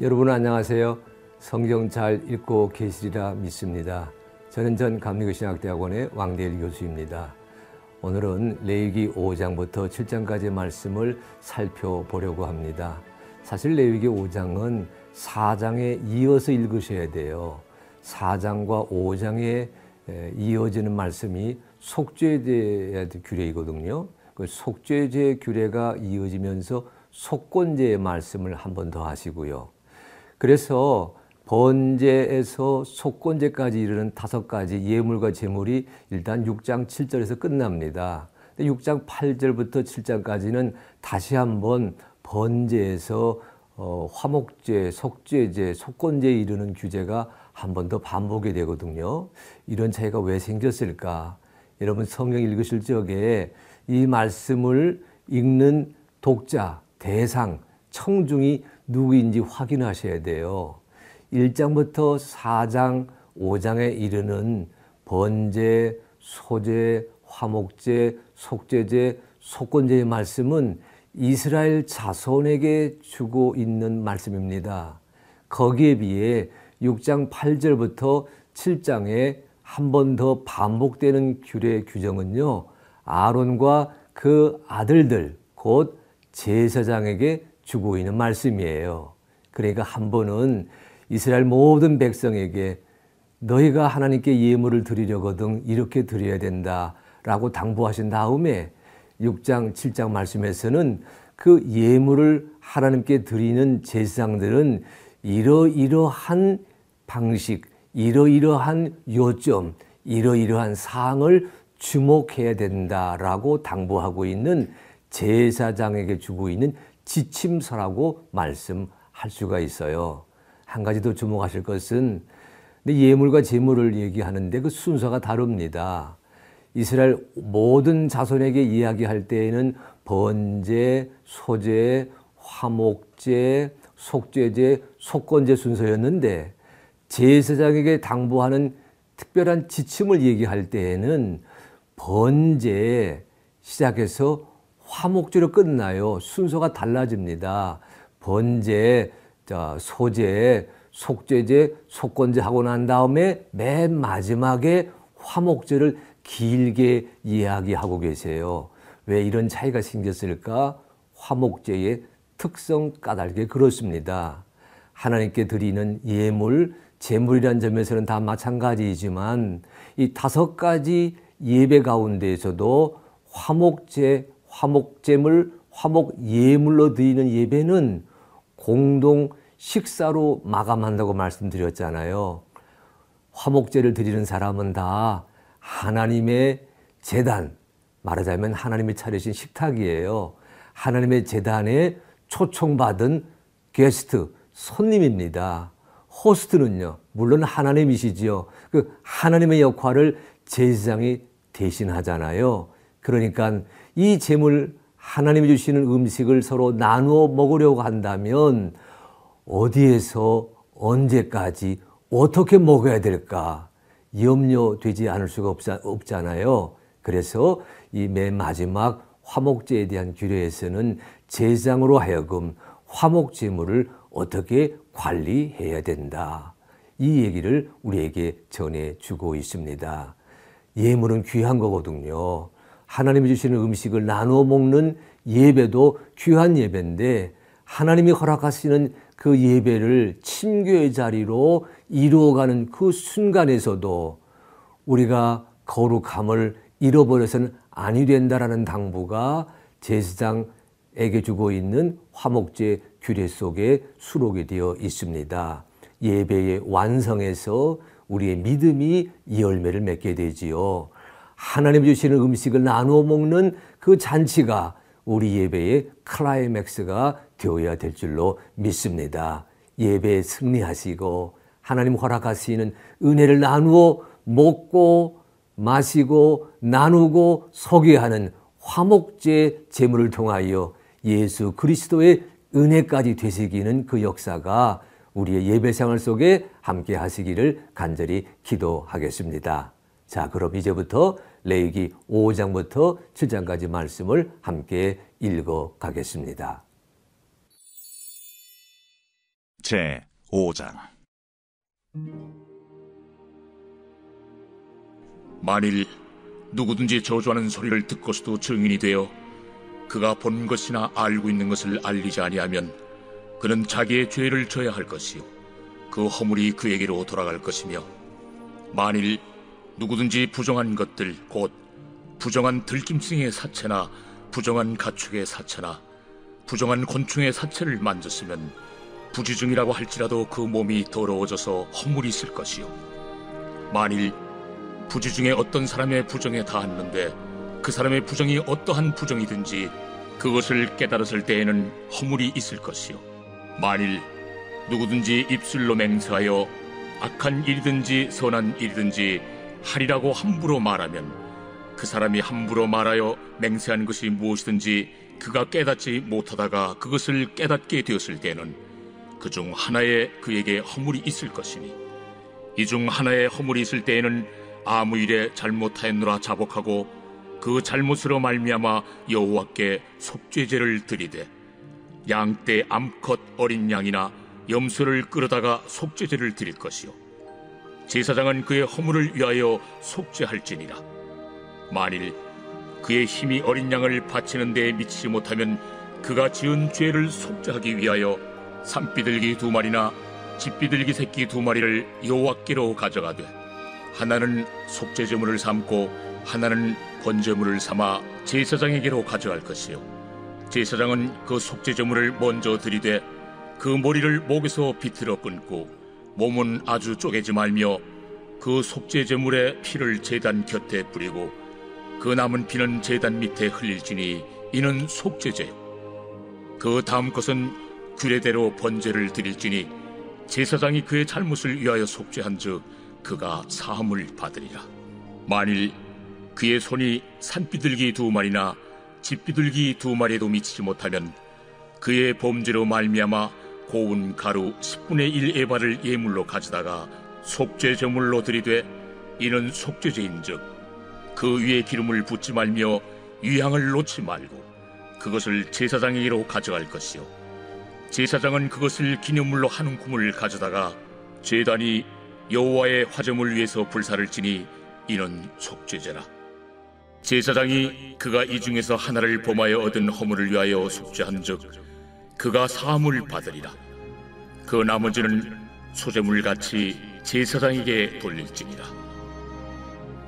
여러분 안녕하세요. 성경 잘 읽고 계시리라 믿습니다. 저는 전 감리교신학대학원의 왕대일 교수입니다. 오늘은 레위기 5장부터 7장까지 말씀을 살펴보려고 합니다. 사실 레위기 5장은 4장에 이어서 읽으셔야 돼요. 4장과 5장에 이어지는 말씀이 속죄제의 규례이거든요. 그 속죄제 규례가 이어지면서 속건제의 말씀을 한 번 더 하시고요. 그래서 번제에서 속건제까지 이르는 다섯 가지 예물과 제물이 일단 6장 7절에서 끝납니다. 6장 8절부터 7장까지는 다시 한번 번제에서 어, 화목제, 속죄제, 속건제에 이르는 규제가 한 번 더 반복이 되거든요. 이런 차이가 왜 생겼을까? 여러분 성경 읽으실 적에 이 말씀을 읽는 독자, 대상, 청중이 누구인지 확인하셔야 돼요. 1장부터 4장, 5장에 이르는 번제, 소제, 화목제, 속죄제, 속건제의 말씀은 이스라엘 자손에게 주고 있는 말씀입니다. 거기에 비해 6장 8절부터 7장에 한 번 더 반복되는 규례 규정은요. 아론과 그 아들들 곧 제사장에게 주고 있는 말씀이에요. 그러니까 한 번은 이스라엘 모든 백성에게 너희가 하나님께 예물을 드리려거든 이렇게 드려야 된다라고 당부하신 다음에 6장, 7장 말씀에서는 그 예물을 하나님께 드리는 제사장들은 이러이러한 방식, 이러이러한 요점, 이러이러한 사항을 주목해야 된다라고 당부하고 있는 제사장에게 주고 있는 지침서라고 말씀할 수가 있어요. 한 가지 더 주목하실 것은 예물과 제물을 얘기하는데 그 순서가 다릅니다. 이스라엘 모든 자손에게 이야기할 때에는 번제, 소제, 화목제, 속죄제, 속건제 순서였는데 제사장에게 당부하는 특별한 지침을 얘기할 때에는 번제 시작해서 화목제로 끝나요. 순서가 달라집니다. 번제, 소제, 속죄제, 속건제 하고 난 다음에 맨 마지막에 화목제를 길게 이야기하고 계세요. 왜 이런 차이가 생겼을까? 화목제의 특성 까닭에 그렇습니다. 하나님께 드리는 예물, 제물이란 점에서는 다 마찬가지이지만 이 다섯 가지 예배 가운데에서도 화목제, 화목제물, 화목 예물로 드리는 예배는 공동 식사로 마감한다고 말씀드렸잖아요. 화목제를 드리는 사람은 다 하나님의 재단, 말하자면 하나님이 차리신 식탁이에요. 하나님의 재단에 초청받은 게스트, 손님입니다. 호스트는요, 물론 하나님이시지요. 그 하나님의 역할을 제사장이 대신하잖아요. 그러니까 이 재물 하나님이 주시는 음식을 서로 나누어 먹으려고 한다면 어디에서 언제까지 어떻게 먹어야 될까 염려되지 않을 수가 없잖아요. 그래서 이 맨 마지막 화목제에 대한 규례에서는 제장으로 하여금 화목제물을 어떻게 관리해야 된다. 이 얘기를 우리에게 전해주고 있습니다. 예물은 귀한 거거든요. 하나님이 주시는 음식을 나누어 먹는 예배도 귀한 예배인데 하나님이 허락하시는 그 예배를 침교의 자리로 이루어가는 그 순간에서도 우리가 거룩함을 잃어버려서는 아니 된다라는 당부가 제사장에게 주고 있는 화목제 규례 속에 수록이 되어 있습니다. 예배의 완성에서 우리의 믿음이 이 열매를 맺게 되지요. 하나님 주시는 음식을 나누어 먹는 그 잔치가 우리 예배의 클라이맥스가 되어야 될 줄로 믿습니다. 예배에 승리하시고 하나님 허락하시는 은혜를 나누어 먹고 마시고 나누고 소개하는 화목제 제물을 통하여 예수 그리스도의 은혜까지 되시기는 그 역사가 우리의 예배 생활 속에 함께 하시기를 간절히 기도하겠습니다. 자, 그럼 이제부터 레이기 5장부터 7장까지 말씀을 함께 읽어 가겠습니다. 제 5장 만일 누구든지 저주하는 소리를 듣고서도 증인이 되어 그가 본 것이나 알고 있는 것을 알리지 아니하면 그는 자기의 죄를 져야 할 것이요 그 허물이 그에게로 돌아갈 것이며 만일 누구든지 부정한 것들 곧 부정한 들짐승의 사체나 부정한 가축의 사체나 부정한 곤충의 사체를 만졌으면 부지중이라고 할지라도 그 몸이 더러워져서 허물이 있을 것이요. 만일 부지 중에 어떤 사람의 부정에 닿았는데 그 사람의 부정이 어떠한 부정이든지 그것을 깨달았을 때에는 허물이 있을 것이요. 만일 누구든지 입술로 맹세하여 악한 일이든지 선한 일이든지 하리라고 함부로 말하면 그 사람이 함부로 말하여 맹세한 것이 무엇이든지 그가 깨닫지 못하다가 그것을 깨닫게 되었을 때는 그 중 하나에 그에게 허물이 있을 것이니 이 중 하나에 허물이 있을 때에는 아무 일에 잘못하였노라 자복하고 그 잘못으로 말미암아 여호와께 속죄제를 드리되 양떼 암컷 어린 양이나 염소를 끌어다가 속죄제를 드릴 것이요 제사장은 그의 허물을 위하여 속죄할지니라. 만일 그의 힘이 어린 양을 바치는 데에 미치지 못하면 그가 지은 죄를 속죄하기 위하여 산비둘기 두 마리나 집비둘기 새끼 두 마리를 여호와께로 가져가되 하나는 속죄제물을 삼고 하나는 번제물을 삼아 제사장에게로 가져갈 것이요. 제사장은 그 속죄제물을 먼저 들이되 그 머리를 목에서 비틀어 끊고 몸은 아주 쪼개지 말며 그 속죄 제물의 피를 제단 곁에 뿌리고 그 남은 피는 제단 밑에 흘릴지니 이는 속죄제요 그 다음 것은 규례대로 번제를 드릴지니 제사장이 그의 잘못을 위하여 속죄한즉 그가 사함을 받으리라. 만일 그의 손이 산비둘기 두 마리나 집비둘기 두 마리에도 미치지 못하면 그의 범죄로 말미암아 고운 가루 10분의 1 에바를 예물로 가져다가 속죄 제물로 드리되 이는 속죄제인즉 그 위에 기름을 붓지 말며 유향을 놓지 말고 그것을 제사장에게로 가져갈 것이요 제사장은 그것을 기념물로 한 움큼을 가져다가 제단이 여호와의 화점을 위해서 불사를 지니 이는 속죄제라. 제사장이 그가 이 중에서 하나를 범하여 얻은 허물을 위하여 속죄한즉 그가 사함을 받으리라. 그 나머지는 소재물 같이 제사장에게 돌릴지니라.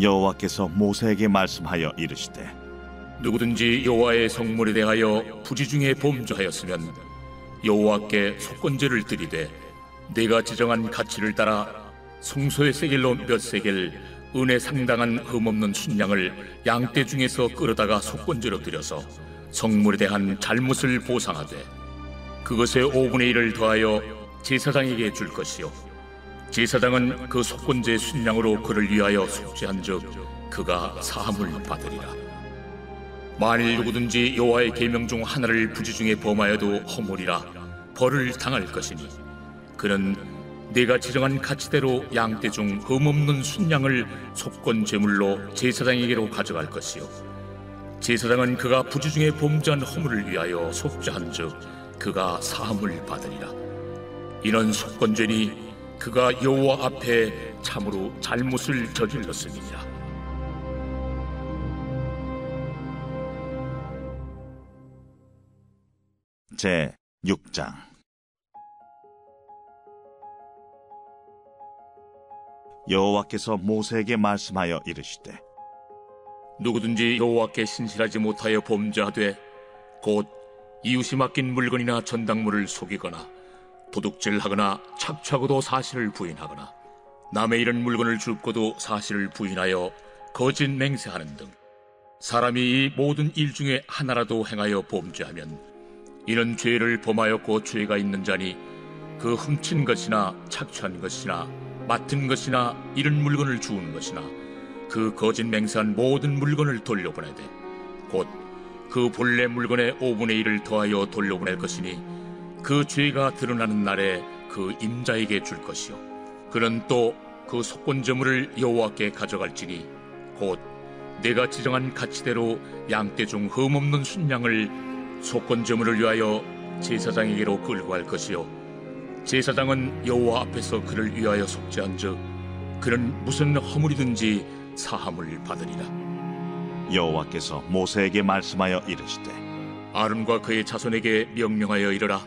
여호와께서 모세에게 말씀하여 이르시되 누구든지 여호와의 성물에 대하여 부지 중에 범죄하였으면 여호와께 속건제를 드리되 내가 지정한 가치를 따라 성소의 세겔로 몇 세겔 은혜 상당한 흠없는 순양을 양떼 중에서 끌어다가 속건제로 들여서 성물에 대한 잘못을 보상하되 그것의 5분의 1을 더하여 제사장에게 줄 것이요. 제사장은 그 속건제 순양으로 그를 위하여 속죄한즉 그가 사함을 받으리라. 만일 누구든지 여호와의 계명 중 하나를 부지 중에 범하여도 허물이라 벌을 당할 것이니 그는 내가 지정한 가치대로 양떼 중 흠없는 순양을 속건 제물로 제사장에게로 가져갈 것이요. 제사장은 그가 부지 중에 범죄한 허물을 위하여 속죄한즉 그가 사함을 받으리라. 이런 속건죄니 그가 여호와 앞에 참으로 잘못을 저질렀음이니라. 제 6장. 여호와께서 모세에게 말씀하여 이르시되 누구든지 여호와께 신실하지 못하여 범죄하되 곧 이웃이 맡긴 물건이나 전당물을 속이거나 도둑질하거나 착취하고도 사실을 부인하거나 남의 이런 물건을 줍고도 사실을 부인하여 거짓 맹세하는 등 사람이 이 모든 일 중에 하나라도 행하여 범죄하면 이는 죄를 범하였고 죄가 있는 자니 그 훔친 것이나 착취한 것이나 맡은 것이나 이런 물건을 주는 것이나 그 거짓 맹세한 모든 물건을 돌려보내되 곧 그 본래 물건의 5분의 1을 더하여 돌려보낼 것이니 그 죄가 드러나는 날에 그 임자에게 줄 것이요 그는 또 그 속건제물을 여호와께 가져갈지니 곧 내가 지정한 가치대로 양떼 중 흠없는 순양을 속건제물을 위하여 제사장에게로 끌고 갈 것이요 제사장은 여호와 앞에서 그를 위하여 속죄한즉 그는 무슨 허물이든지 사함을 받으리라. 여호와께서 모세에게 말씀하여 이르시되 아론과 그의 자손에게 명령하여 이르라.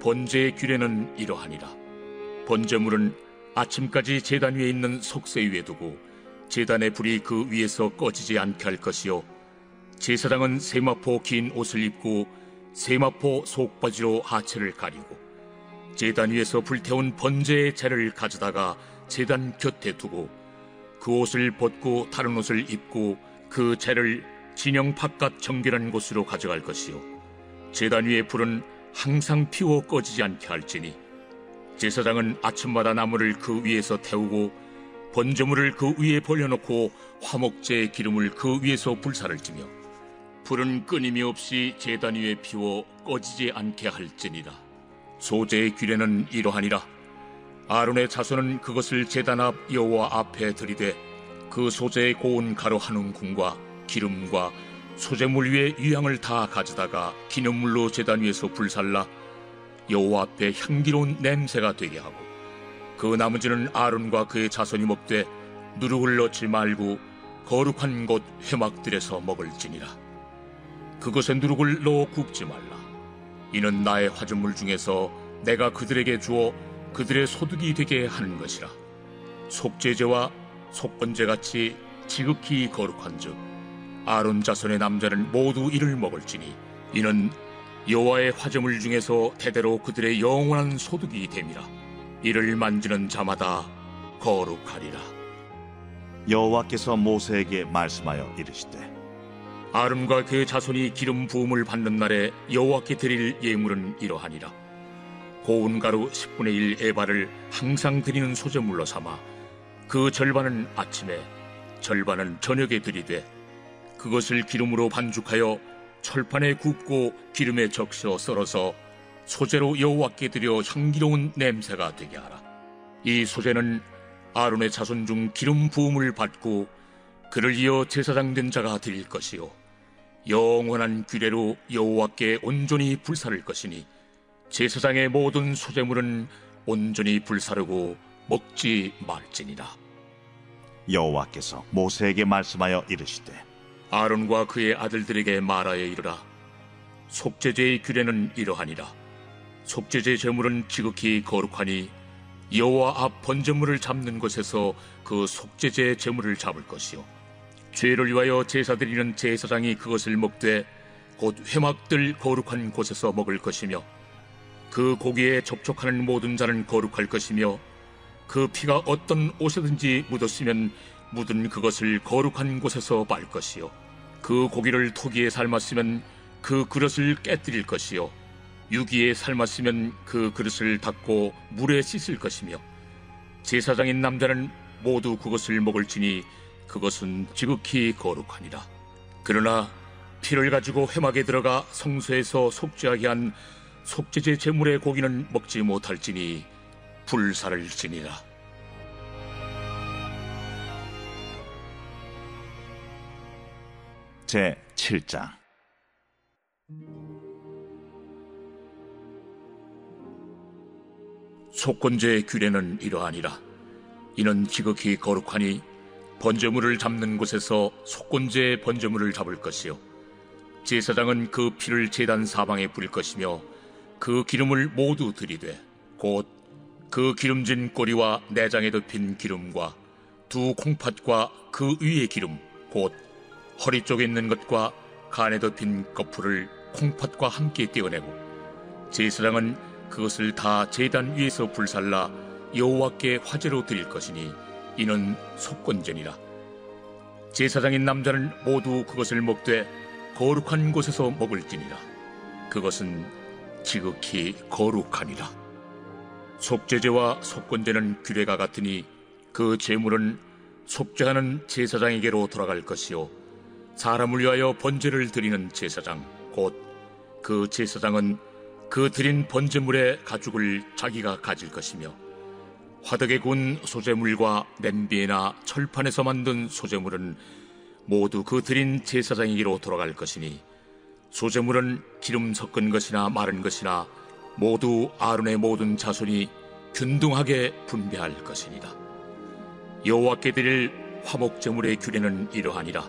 번제의 규례는 이러하니라. 번제물은 아침까지 제단 위에 있는 속세 위에 두고 제단의 불이 그 위에서 꺼지지 않게 할 것이요. 제사장은 세마포 긴 옷을 입고 세마포 속바지로 하체를 가리고 제단 위에서 불태운 번제의 재를 가져다가 제단 곁에 두고 그 옷을 벗고 다른 옷을 입고 그 재를 진영 바깥 정결한 곳으로 가져갈 것이요. 제단 위의 불은 항상 피워 꺼지지 않게 할지니. 제사장은 아침마다 나무를 그 위에서 태우고 번제물을 그 위에 벌려놓고 화목제의 기름을 그 위에서 불사를 찌며 불은 끊임이 없이 제단 위에 피워 꺼지지 않게 할지니라. 소제의 규례는 이러하니라. 아론의 자손은 그것을 제단 앞 여호와 앞에 들이되 그 소재의 고운 가루 한 움큼과 기름과 소재물 위에 유향을 다 가져다가 기념물로 제단 위에서 불살라 여호와 앞에 향기로운 냄새가 되게 하고 그 나머지는 아론과 그의 자손이 먹되 누룩을 넣지 말고 거룩한 곳 회막들에서 먹을지니라. 그것에 누룩을 넣어 굽지 말라. 이는 나의 화전물 중에서 내가 그들에게 주어 그들의 소득이 되게 하는 것이라. 속죄제와 속건제 같이 지극히 거룩한즉 아론 자손의 남자는 모두 이를 먹을지니 이는 여호와의 화제물 중에서 대대로 그들의 영원한 소득이 됨이라. 이를 만지는 자마다 거룩하리라. 여호와께서 모세에게 말씀하여 이르시되 아론과 그의 자손이 기름 부음을 받는 날에 여호와께 드릴 예물은 이러하니라. 고운 가루 10분의 1 에바를 항상 드리는 소재물로 삼아 그 절반은 아침에 절반은 저녁에 드리되 그것을 기름으로 반죽하여 철판에 굽고 기름에 적셔 썰어서 소재로 여호와께 드려 향기로운 냄새가 되게 하라. 이 소재는 아론의 자손 중 기름 부음을 받고 그를 이어 제사장 된 자가 드릴 것이요 영원한 규례로 여호와께 온전히 불사를 것이니 제사장의 모든 소재물은 온전히 불사르고 먹지 말지니라. 여호와께서 모세에게 말씀하여 이르시되 아론과 그의 아들들에게 말하여 이르라. 속죄제의 규례는 이러하니라. 속죄제 제물은 지극히 거룩하니 여호와 앞 번제물을 잡는 곳에서 그 속죄제 제물을 잡을 것이요. 죄를 위하여 제사 드리는 제사장이 그것을 먹되 곧 회막들 거룩한 곳에서 먹을 것이며 그 고기에 접촉하는 모든 자는 거룩할 것이며 그 피가 어떤 옷에든지 묻었으면 묻은 그것을 거룩한 곳에서 말 것이요. 그 고기를 토기에 삶았으면 그 그릇을 깨뜨릴 것이요. 유기에 삶았으면 그 그릇을 닦고 물에 씻을 것이며 제사장인 남자는 모두 그것을 먹을지니 그것은 지극히 거룩하니라. 그러나 피를 가지고 회막에 들어가 성소에서 속죄하게 한 속죄제 제물의 고기는 먹지 못할지니 불사를 지니라. 제 7장 속건제의 규례는 이러하니라. 이는 지극히 거룩하니 번제물을 잡는 곳에서 속건제의 번제물을 잡을 것이요. 제사장은 그 피를 제단 사방에 뿌릴 것이며 그 기름을 모두 들이되 곧 그 기름진 꼬리와 내장에 덮인 기름과 두 콩팥과 그 위의 기름 곧 허리 쪽에 있는 것과 간에 덮인 거풀을 콩팥과 함께 떼어내고 제사장은 그것을 다 제단 위에서 불살라 여호와께 화제로 드릴 것이니 이는 속건제니라. 제사장인 남자는 모두 그것을 먹되 거룩한 곳에서 먹을지니라. 그것은 지극히 거룩하니라 속죄제와 속건제는 규례가 같으니 그 제물은 속죄하는 제사장에게로 돌아갈 것이요. 사람을 위하여 번제를 드리는 제사장 곧 그 제사장은 그 드린 번제물의 가죽을 자기가 가질 것이며 화덕에 구운 소재물과 냄비나 철판에서 만든 소재물은 모두 그 드린 제사장에게로 돌아갈 것이니 소재물은 기름 섞은 것이나 마른 것이나 모두 아론의 모든 자손이 균등하게 분배할 것이니라. 여호와께 드릴 화목 제물의 규례는 이러하니라.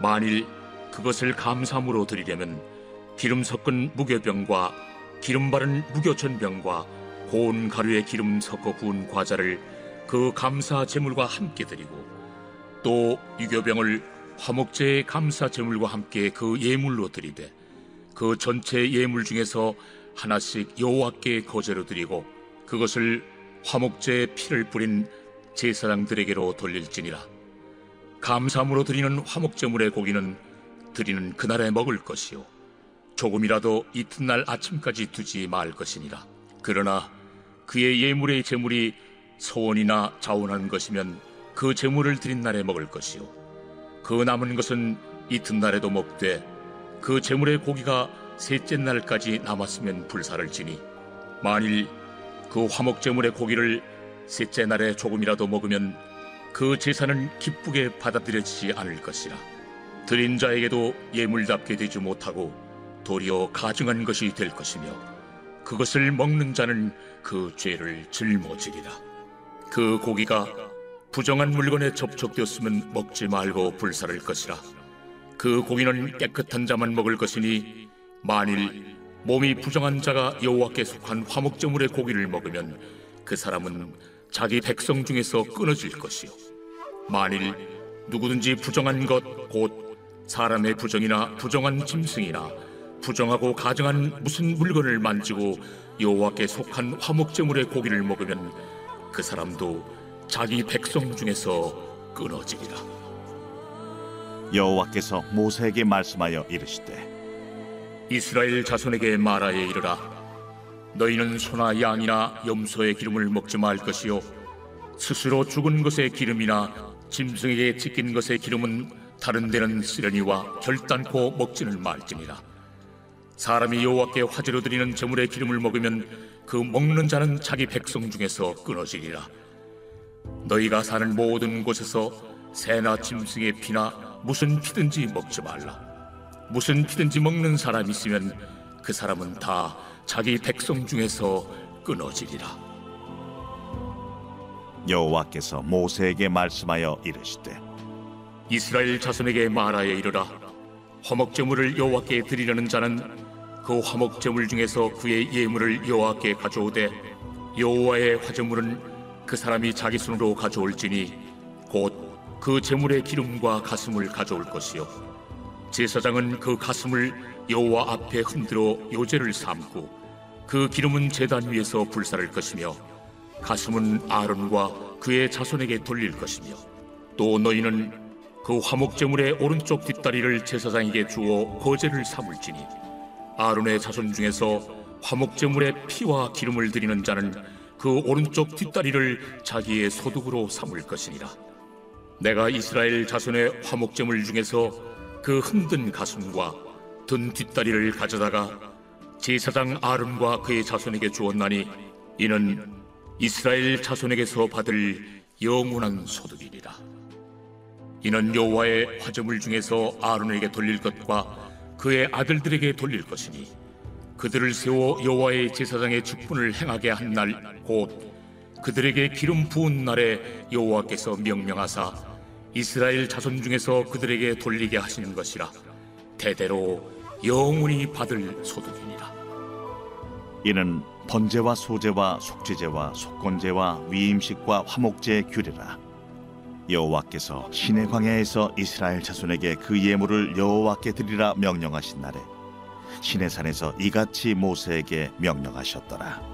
만일 그것을 감사함으로 드리려면 기름 섞은 무교병과 기름 바른 무교전병과 고운 가루에 기름 섞어 부은 과자를 그 감사 제물과 함께 드리고 또 유교병을 화목제의 감사 제물과 함께 그 예물로 드리되 그 전체 예물 중에서 하나씩 여호와께 거제로 드리고 그것을 화목제의 피를 뿌린 제사장들에게로 돌릴지니라. 감사함으로 드리는 화목제물의 고기는 드리는 그날에 먹을 것이요. 조금이라도 이튿날 아침까지 두지 말 것이니라. 그러나 그의 예물의 제물이 소원이나 자원한 것이면 그 제물을 드린 날에 먹을 것이요. 그 남은 것은 이튿날에도 먹되 그 제물의 고기가 셋째 날까지 남았으면 불사를 지니 만일 그 화목 제물의 고기를 셋째 날에 조금이라도 먹으면 그 제사는 기쁘게 받아들여지지 않을 것이라. 드린 자에게도 예물답게 되지 못하고 도리어 가증한 것이 될 것이며 그것을 먹는 자는 그 죄를 짊어지리라. 그 고기가 부정한 물건에 접촉되었으면 먹지 말고 불사를 것이라. 그 고기는 깨끗한 자만 먹을 것이니 만일 몸이 부정한 자가 여호와께 속한 화목제물의 고기를 먹으면 그 사람은 자기 백성 중에서 끊어질 것이요 만일 누구든지 부정한 것 곧 사람의 부정이나 부정한 짐승이나 부정하고 가증한 무슨 물건을 만지고 여호와께 속한 화목제물의 고기를 먹으면 그 사람도 자기 백성 중에서 끊어지리라. 여호와께서 모세에게 말씀하여 이르시되 이스라엘 자손에게 말하여 이르라. 너희는 소나 양이나 염소의 기름을 먹지 말 것이요. 스스로 죽은 것의 기름이나 짐승에게 찢긴 것의 기름은 다른 데는 쓰려니와 결단코 먹지는 말지니라. 사람이 여호와께 화제로 드리는 제물의 기름을 먹으면 그 먹는 자는 자기 백성 중에서 끊어지리라. 너희가 사는 모든 곳에서 새나 짐승의 피나 무슨 피든지 먹지 말라 무슨 피든지 먹는 사람 있으면 그 사람은 다 자기 백성 중에서 끊어지리라. 여호와께서 모세에게 말씀하여 이르시되 이스라엘 자손에게 말하여 이르라. 화목제물을 여호와께 드리려는 자는 그 화목제물 중에서 그의 예물을 여호와께 가져오되 여호와의 화제물은 그 사람이 자기 손으로 가져올지니 곧 그 제물의 기름과 가슴을 가져올 것이요 제사장은 그 가슴을 여호와 앞에 흔들어 요제를 삼고 그 기름은 제단 위에서 불사를 것이며 가슴은 아론과 그의 자손에게 돌릴 것이며 또 너희는 그 화목제물의 오른쪽 뒷다리를 제사장에게 주어 거제를 삼을지니 아론의 자손 중에서 화목제물의 피와 기름을 드리는 자는 그 오른쪽 뒷다리를 자기의 소득으로 삼을 것이니라. 내가 이스라엘 자손의 화목제물 중에서 그 흔든 가슴과 든 뒷다리를 가져다가 제사장 아름과 그의 자손에게 주었나니 이는 이스라엘 자손에게서 받을 영원한 소득이니라. 이는 여호와의 화제물 중에서 아론에게 돌릴 것과 그의 아들들에게 돌릴 것이니 그들을 세워 여호와의 제사장의 직분을 행하게 한 날 곧 그들에게 기름 부은 날에 여호와께서 명령하사 이스라엘 자손 중에서 그들에게 돌리게 하시는 것이라 대대로 영원히 받을 소득이니라. 이는 번제와 소제와 속죄제와 속건제와 위임식과 화목제의 규례라 여호와께서 신의 광야에서 이스라엘 자손에게 그 예물을 여호와께 드리라 명령하신 날에 신의 산에서 이같이 모세에게 명령하셨더라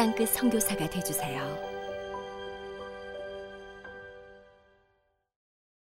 땅끝 선교사가 되주세요.